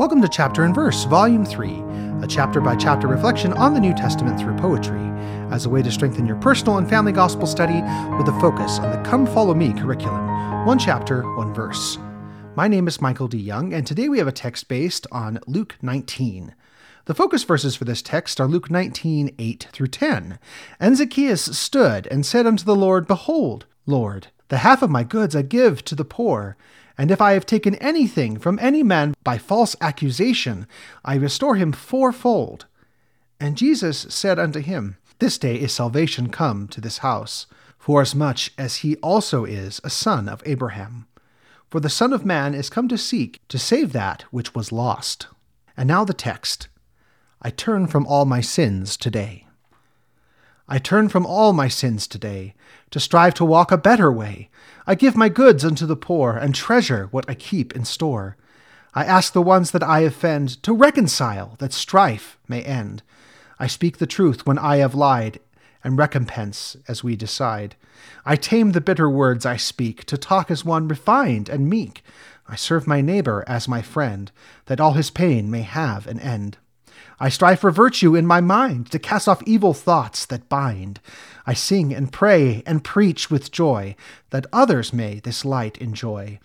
Welcome to Chapter and Verse, Volume 3, a chapter by chapter reflection on the New Testament through poetry, as a way to strengthen your personal and family gospel study with a focus on the Come Follow Me curriculum. One chapter, one verse. My name is Michael D. Young, and today we have a text based on Luke 19. The focus verses for this text are Luke 19, 8 through 10. And Zacchaeus stood and said unto the Lord, Behold, Lord, the half of my goods I give to the poor. And if I have taken anything from any man by false accusation, I restore him fourfold. And Jesus said unto him, This day is salvation come to this house, forasmuch as he also is a son of Abraham. For the Son of Man is come to seek to save that which was lost. And now the text I turn from all my sins today. I turn from all my sins today, to strive to walk a better way. I give my goods unto the poor, and treasure what I keep in store. I ask the ones that I offend to reconcile, that strife may end. I speak the truth when I have lied, and recompense as we decide. I tame the bitter words I speak, to talk as one refined and meek. I serve my neighbor as my friend, that all his pain may have an end. I strive for virtue in my mind, to cast off evil thoughts that bind. I sing and pray and preach with joy, that others may this light enjoy.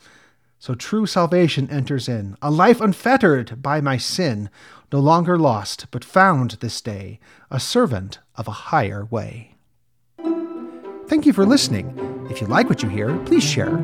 So true salvation enters in, a life unfettered by my sin, no longer lost, but found this day, a servant of a higher way. Thank you for listening. If you like what you hear, please share.